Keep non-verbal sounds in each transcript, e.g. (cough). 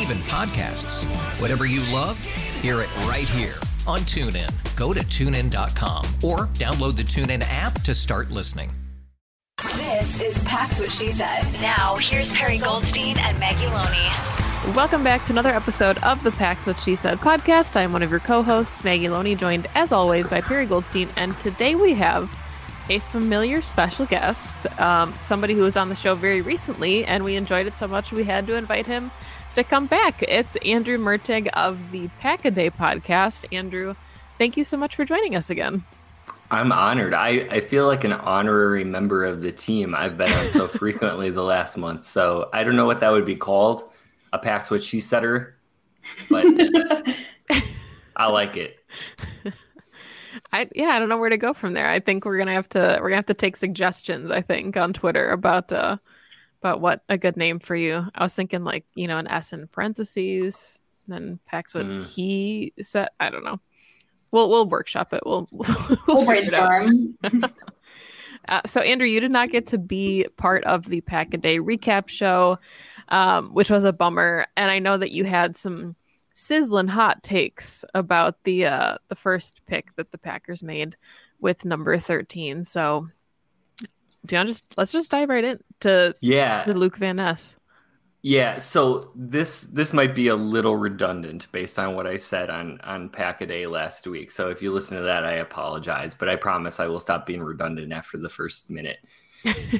even podcasts. Whatever you love, hear it right here on TuneIn. Go to tunein.com or download the TuneIn app to start listening. This is Pack's What She Said. Now, here's Perri Goldstein and Maggie Loney. Welcome back to another episode of the Pack's What She Said podcast. I'm one of your co-hosts, Maggie Loney, joined as always by Perri Goldstein, and today we have a familiar special guest, um, somebody who was on the show very recently, and we enjoyed it so much we had to invite him to come back. It's Andrew Mertig of the Pack a Day podcast. Andrew, thank you so much for joining us again. I'm honored. I, I feel like an honorary member of the team. I've been on so (laughs) frequently the last month. So I don't know what that would be called. A Pax What She Setter, but (laughs) I like it. I yeah, I don't know where to go from there. I think we're gonna have to we're gonna have to take suggestions. I think on Twitter about uh about what a good name for you. I was thinking like you know an S in parentheses, then Pax what Mm. he said. I don't know. We'll we'll workshop it. We'll (laughs) We'll figure it out. brainstorm. (laughs) Uh, so Andrew, you did not get to be part of the Pack a Day recap show, um, which was a bummer. And I know that you had some sizzling hot takes about the uh, the first pick that the Packers made with number thirteen. So, do you want to just let's just dive right in to, Yeah. to Luke Van Ness. Yeah, so this this might be a little redundant based on what I said on on Pack a Day last week. So if you listen to that, I apologize, but I promise I will stop being redundant after the first minute.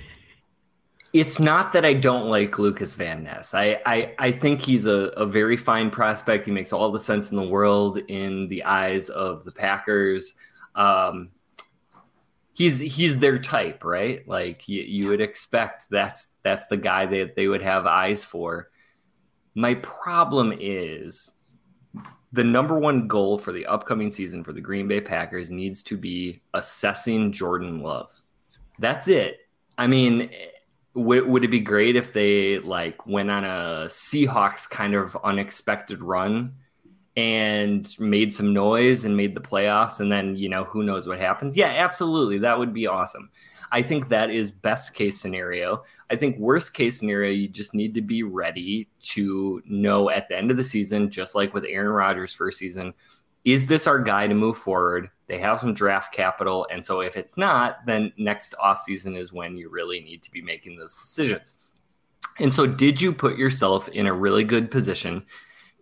(laughs) it's not that I don't like Lukas Van Ness. I I, I think he's a, a very fine prospect. He makes all the sense in the world in the eyes of the Packers. Um, he's he's their type, right? Like you, you would expect that's that's the guy that they would have eyes for. My problem is the number one goal for the upcoming season for the Green Bay Packers needs to be assessing Jordan Love. That's it. I mean, w- would it be great if they like went on a Seahawks kind of unexpected run and made some noise and made the playoffs and then you know who knows what happens. Yeah absolutely. That would be awesome. I think that is best case scenario. I think worst case scenario you just need to be ready to know at the end of the season just like with aaron rodgers first season is this our guy to move forward? They have some draft capital and so if it's not then next offseason is when you really need to be making those decisions. And so did you put yourself in a really good position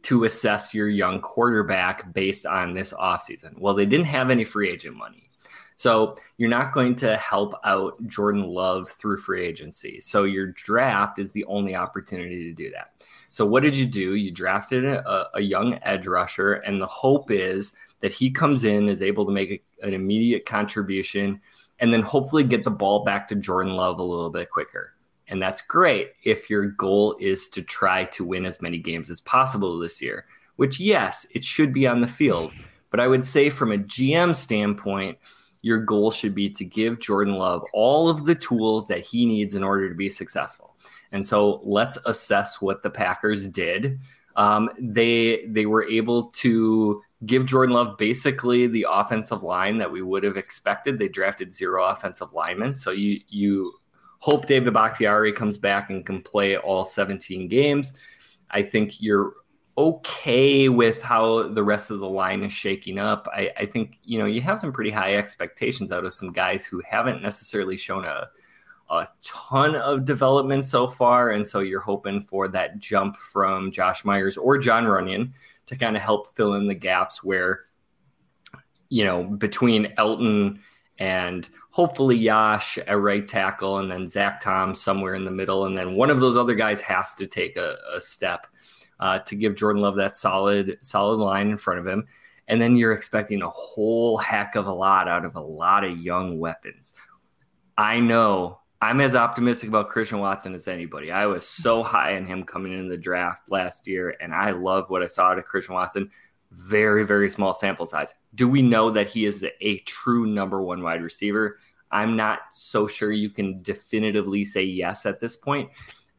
to assess your young quarterback based on this offseason. Well, they didn't have any free agent money. So you're not going to help out Jordan Love through free agency. So your draft is the only opportunity to do that. So what did you do? You drafted a, a young edge rusher, and the hope is that he comes in, is able to make a, an immediate contribution, and then hopefully get the ball back to Jordan Love a little bit quicker. And that's great if your goal is to try to win as many games as possible this year, which, yes, it should be on the field. But I would say, from a GM standpoint, your goal should be to give Jordan Love all of the tools that he needs in order to be successful. And so let's assess what the Packers did. Um, they they were able to give Jordan Love basically the offensive line that we would have expected. They drafted zero offensive linemen, so you you hope David Bakhtiari comes back and can play all 17 games. I think you're okay with how the rest of the line is shaking up. I, I think you know you have some pretty high expectations out of some guys who haven't necessarily shown a a ton of development so far, and so you're hoping for that jump from Josh Myers or Jon Runyan to kind of help fill in the gaps where you know, between Elgton and hopefully Yash at right tackle, and then Zach Tom somewhere in the middle, and then one of those other guys has to take a, a step uh, to give Jordan Love that solid solid line in front of him. And then you're expecting a whole heck of a lot out of a lot of young weapons. I know I'm as optimistic about Christian Watson as anybody. I was so high on him coming into the draft last year, and I love what I saw out of Christian Watson very, very small sample size. Do we know that he is a true number one wide receiver? I'm not so sure you can definitively say yes at this point.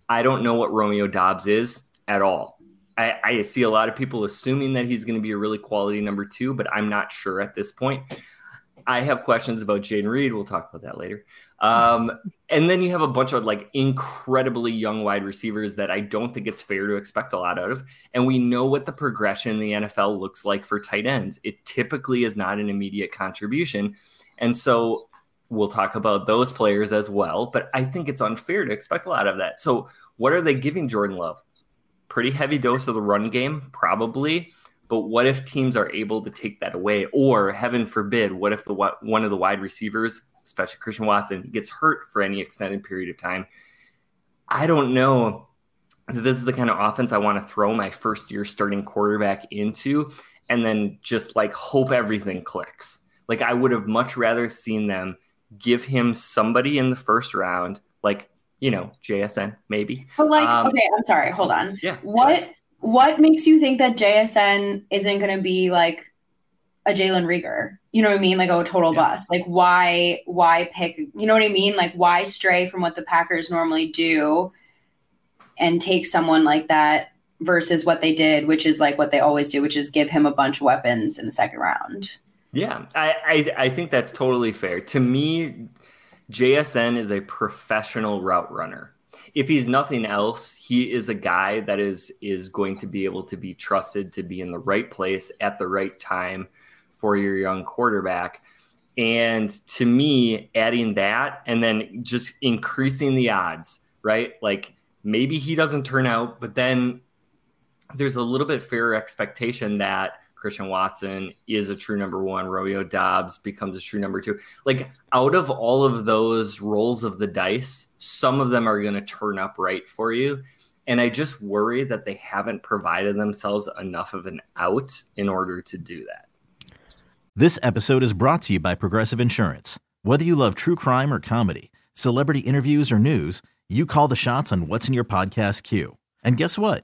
I don't know what Romeo Doubs is at all. I, I see a lot of people assuming that he's going to be a really quality number two, but I'm not sure at this point. I have questions about Jayden Reed. We'll talk about that later. Um, (laughs) and then you have a bunch of like incredibly young wide receivers that I don't think it's fair to expect a lot out of. And we know what the progression in the NFL looks like for tight ends. It typically is not an immediate contribution. And so we'll talk about those players as well. But I think it's unfair to expect a lot of that. So, what are they giving Jordan Love? Pretty heavy dose of the run game, probably. But what if teams are able to take that away? Or heaven forbid, what if the one of the wide receivers, especially Christian Watson, gets hurt for any extended period of time? I don't know. This is the kind of offense I want to throw my first year starting quarterback into and then just like hope everything clicks. Like I would have much rather seen them give him somebody in the first round, like, you know, JSN maybe. But like, um, okay, I'm sorry, hold on. Yeah. What what makes you think that JSN isn't going to be like a Jalen Reagor? You know what I mean? Like a total yeah. bust. Like why why pick? You know what I mean? Like why stray from what the Packers normally do and take someone like that versus what they did, which is like what they always do, which is give him a bunch of weapons in the second round. Yeah, I, I, I think that's totally fair. To me, JSN is a professional route runner if he's nothing else, he is a guy that is is going to be able to be trusted to be in the right place at the right time for your young quarterback. And to me, adding that and then just increasing the odds, right? Like maybe he doesn't turn out, but then there's a little bit fairer expectation that Christian Watson is a true number one. Romeo Doubs becomes a true number two. Like out of all of those rolls of the dice, some of them are going to turn up right for you. And I just worry that they haven't provided themselves enough of an out in order to do that. This episode is brought to you by Progressive Insurance. Whether you love true crime or comedy, celebrity interviews or news, you call the shots on what's in your podcast queue. And guess what?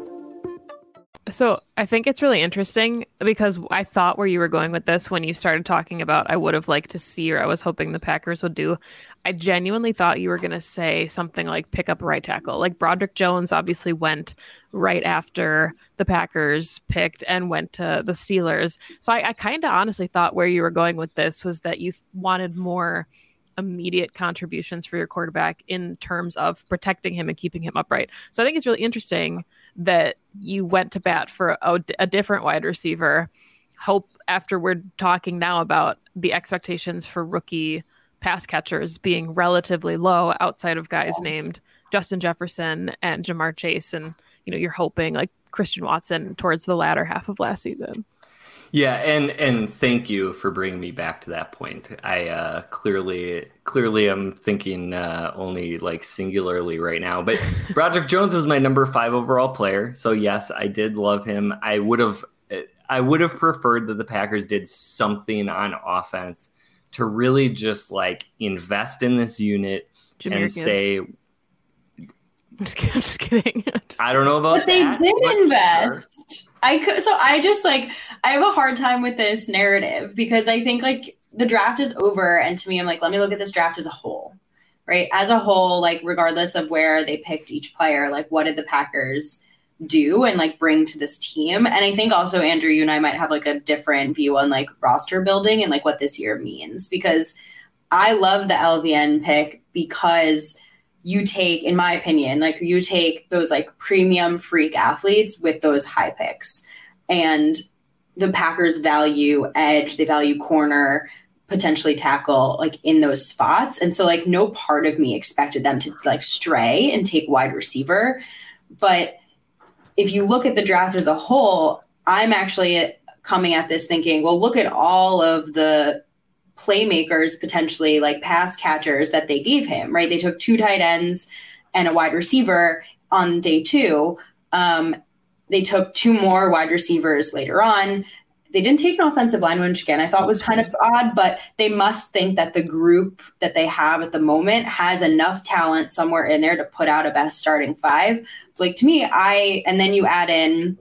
So I think it's really interesting because I thought where you were going with this when you started talking about I would have liked to see or I was hoping the Packers would do. I genuinely thought you were going to say something like pick up a right tackle. Like Broderick Jones obviously went right after the Packers picked and went to the Steelers. So I, I kind of honestly thought where you were going with this was that you wanted more immediate contributions for your quarterback in terms of protecting him and keeping him upright. So I think it's really interesting that you went to bat for a, a different wide receiver. Hope after we're talking now about the expectations for rookie pass catchers being relatively low outside of guys yeah. named Justin Jefferson and Ja'Marr Chase, and you know you're hoping like Christian Watson towards the latter half of last season. Yeah, and and thank you for bringing me back to that point. I uh, clearly clearly am thinking uh, only like singularly right now. But (laughs) Broderick Jones was my number five overall player, so yes, I did love him. I would have I would have preferred that the Packers did something on offense to really just like invest in this unit Jahmyr and Gibbs. say I'm just kidding. I'm just kidding. (laughs) I don't know about that. but they did but sure. invest. I could so I just like I have a hard time with this narrative because I think like the draft is over and to me I'm like let me look at this draft as a whole. Right? As a whole like regardless of where they picked each player like what did the Packers do and like bring to this team and I think also Andrew you and I might have like a different view on like roster building and like what this year means because I love the LVN pick because you take, in my opinion, like you take those like premium freak athletes with those high picks. And the Packers value edge, they value corner, potentially tackle like in those spots. And so like no part of me expected them to like stray and take wide receiver. But if you look at the draft as a whole, I'm actually coming at this thinking, well, look at all of the playmakers, potentially like pass catchers that they gave him, right? They took two tight ends and a wide receiver on day two. Um, they took two more wide receivers later on. They didn't take an offensive line, which again I thought was kind of odd, but they must think that the group that they have at the moment has enough talent somewhere in there to put out a best starting five. Like to me, I and then you add in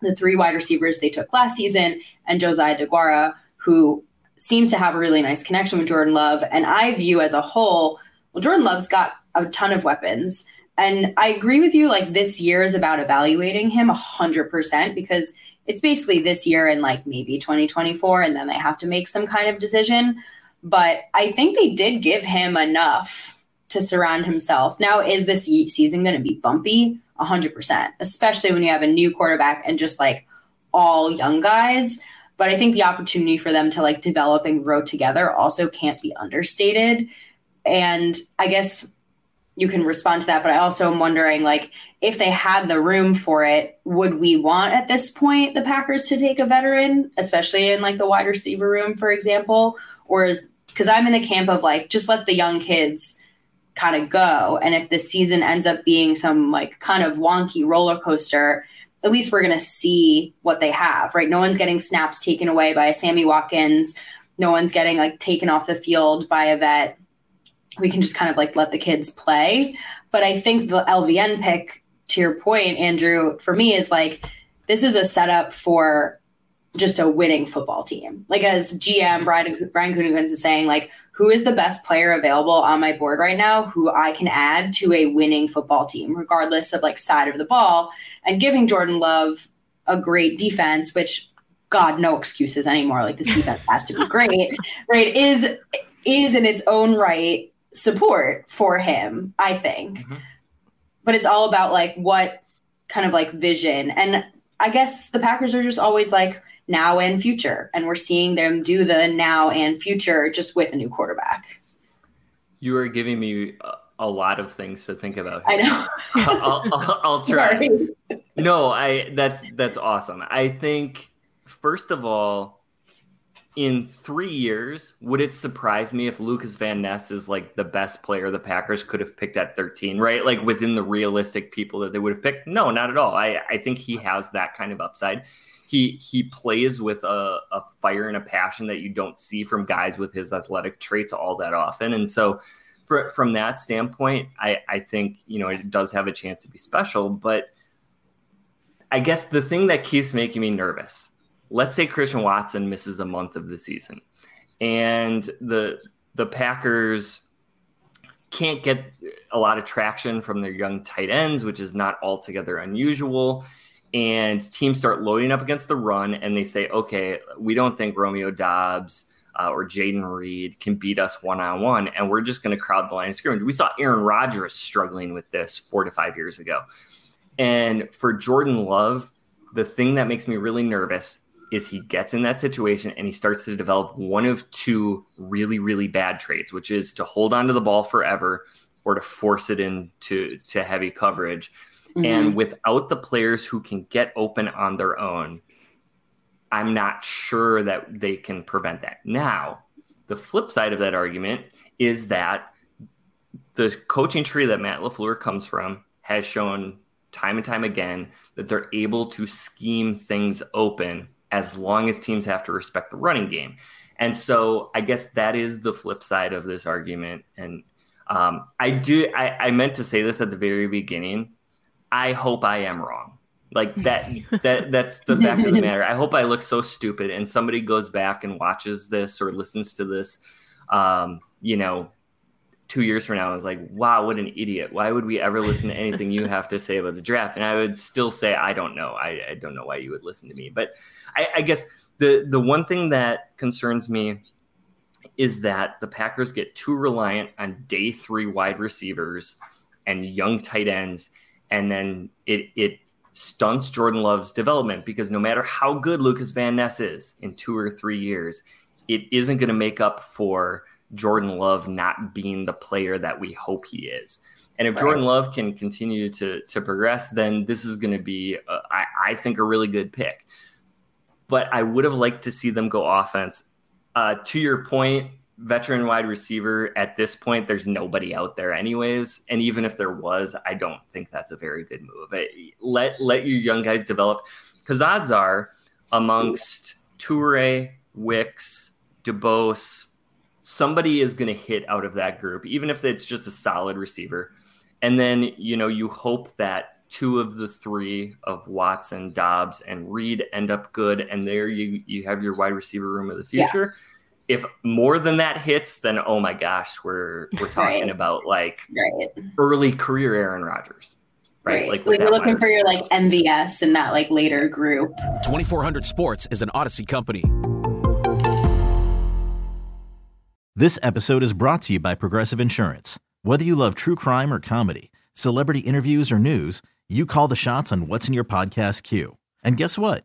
the three wide receivers they took last season and Josiah DeGuara, who seems to have a really nice connection with Jordan Love. And I view as a whole, well, Jordan Love's got a ton of weapons. And I agree with you, like this year is about evaluating him 100% because it's basically this year and like maybe 2024, and then they have to make some kind of decision. But I think they did give him enough to surround himself. Now, is this season going to be bumpy? 100%, especially when you have a new quarterback and just like all young guys but I think the opportunity for them to like develop and grow together also can't be understated. And I guess you can respond to that, but I also am wondering like if they had the room for it, would we want at this point the Packers to take a veteran, especially in like the wide receiver room, for example? Or is because I'm in the camp of like just let the young kids kind of go. And if the season ends up being some like kind of wonky roller coaster, at least we're going to see what they have, right? No one's getting snaps taken away by a Sammy Watkins. No one's getting like taken off the field by a vet. We can just kind of like let the kids play. But I think the LVN pick, to your point, Andrew, for me is like this is a setup for just a winning football team. Like as GM Brian Brian Gutekunst is saying, like who is the best player available on my board right now who I can add to a winning football team, regardless of like side of the ball, and giving Jordan Love a great defense, which God, no excuses anymore. Like this (laughs) defense has to be great, right? Is is in its own right support for him, I think. Mm-hmm. But it's all about like what kind of like vision. And I guess the Packers are just always like, now and future. And we're seeing them do the now and future just with a new quarterback. You are giving me a lot of things to think about. Here. I know. (laughs) I'll, I'll, I'll, try. no, I that's that's awesome. I think first of all, in three years, would it surprise me if Lukas Van Ness is like the best player the Packers could have picked at 13, right? Like within the realistic people that they would have picked? No, not at all. I, I think he has that kind of upside he he plays with a, a fire and a passion that you don't see from guys with his athletic traits all that often. And so for, from that standpoint, I, I think, you know, it does have a chance to be special. But I guess the thing that keeps making me nervous, let's say Christian Watson misses a month of the season and the the Packers can't get a lot of traction from their young tight ends, which is not altogether unusual and teams start loading up against the run and they say, okay, we don't think Romeo Doubs uh, or Jayden Reed can beat us one on one, and we're just going to crowd the line of scrimmage. We saw Aaron Rodgers struggling with this four to five years ago. And for Jordan Love, the thing that makes me really nervous is he gets in that situation and he starts to develop one of two really, really bad traits, which is to hold onto the ball forever or to force it into to heavy coverage. Mm-hmm. And without the players who can get open on their own, I'm not sure that they can prevent that. Now, the flip side of that argument is that the coaching tree that Matt LaFleur comes from has shown time and time again that they're able to scheme things open as long as teams have to respect the running game. And so I guess that is the flip side of this argument. And Um, I do. I, I meant to say this at the very beginning. I hope I am wrong. Like that. (laughs) that that's the fact of the (laughs) matter. I hope I look so stupid, and somebody goes back and watches this or listens to this. Um, you know, two years from now, I was like, wow, what an idiot. Why would we ever listen to anything you have to say about the draft? And I would still say, I don't know. I, I don't know why you would listen to me. But I, I guess the the one thing that concerns me is that the Packers get too reliant on day three wide receivers and young tight ends, and then it it stunts Jordan Love's development because no matter how good Lukas Van Ness is in two or three years, it isn't going to make up for Jordan Love not being the player that we hope he is. And if right. Jordan Love can continue to to progress, then this is going to be, a, I, I think, a really good pick. But I would have liked to see them go offense. Uh, to your point, veteran wide receiver at this point, there's nobody out there, anyways. And even if there was, I don't think that's a very good move. Let let your young guys develop, because odds are amongst Toure, Wicks, DuBose somebody is going to hit out of that group, even if it's just a solid receiver. And then, you know, you hope that two of the three of Watson, Doubs and Reed end up good. And there you, you have your wide receiver room of the future. Yeah. If more than that hits, then oh my gosh, we're we're (laughs) talking right. about like right. early career Aaron Rodgers. Right. right. Like, like you're looking for your like MVS and that like later group. 2400 Sports is an Audacy company. This episode is brought to you by Progressive Insurance. Whether you love true crime or comedy, celebrity interviews or news, you call the shots on what's in your podcast queue. And guess what?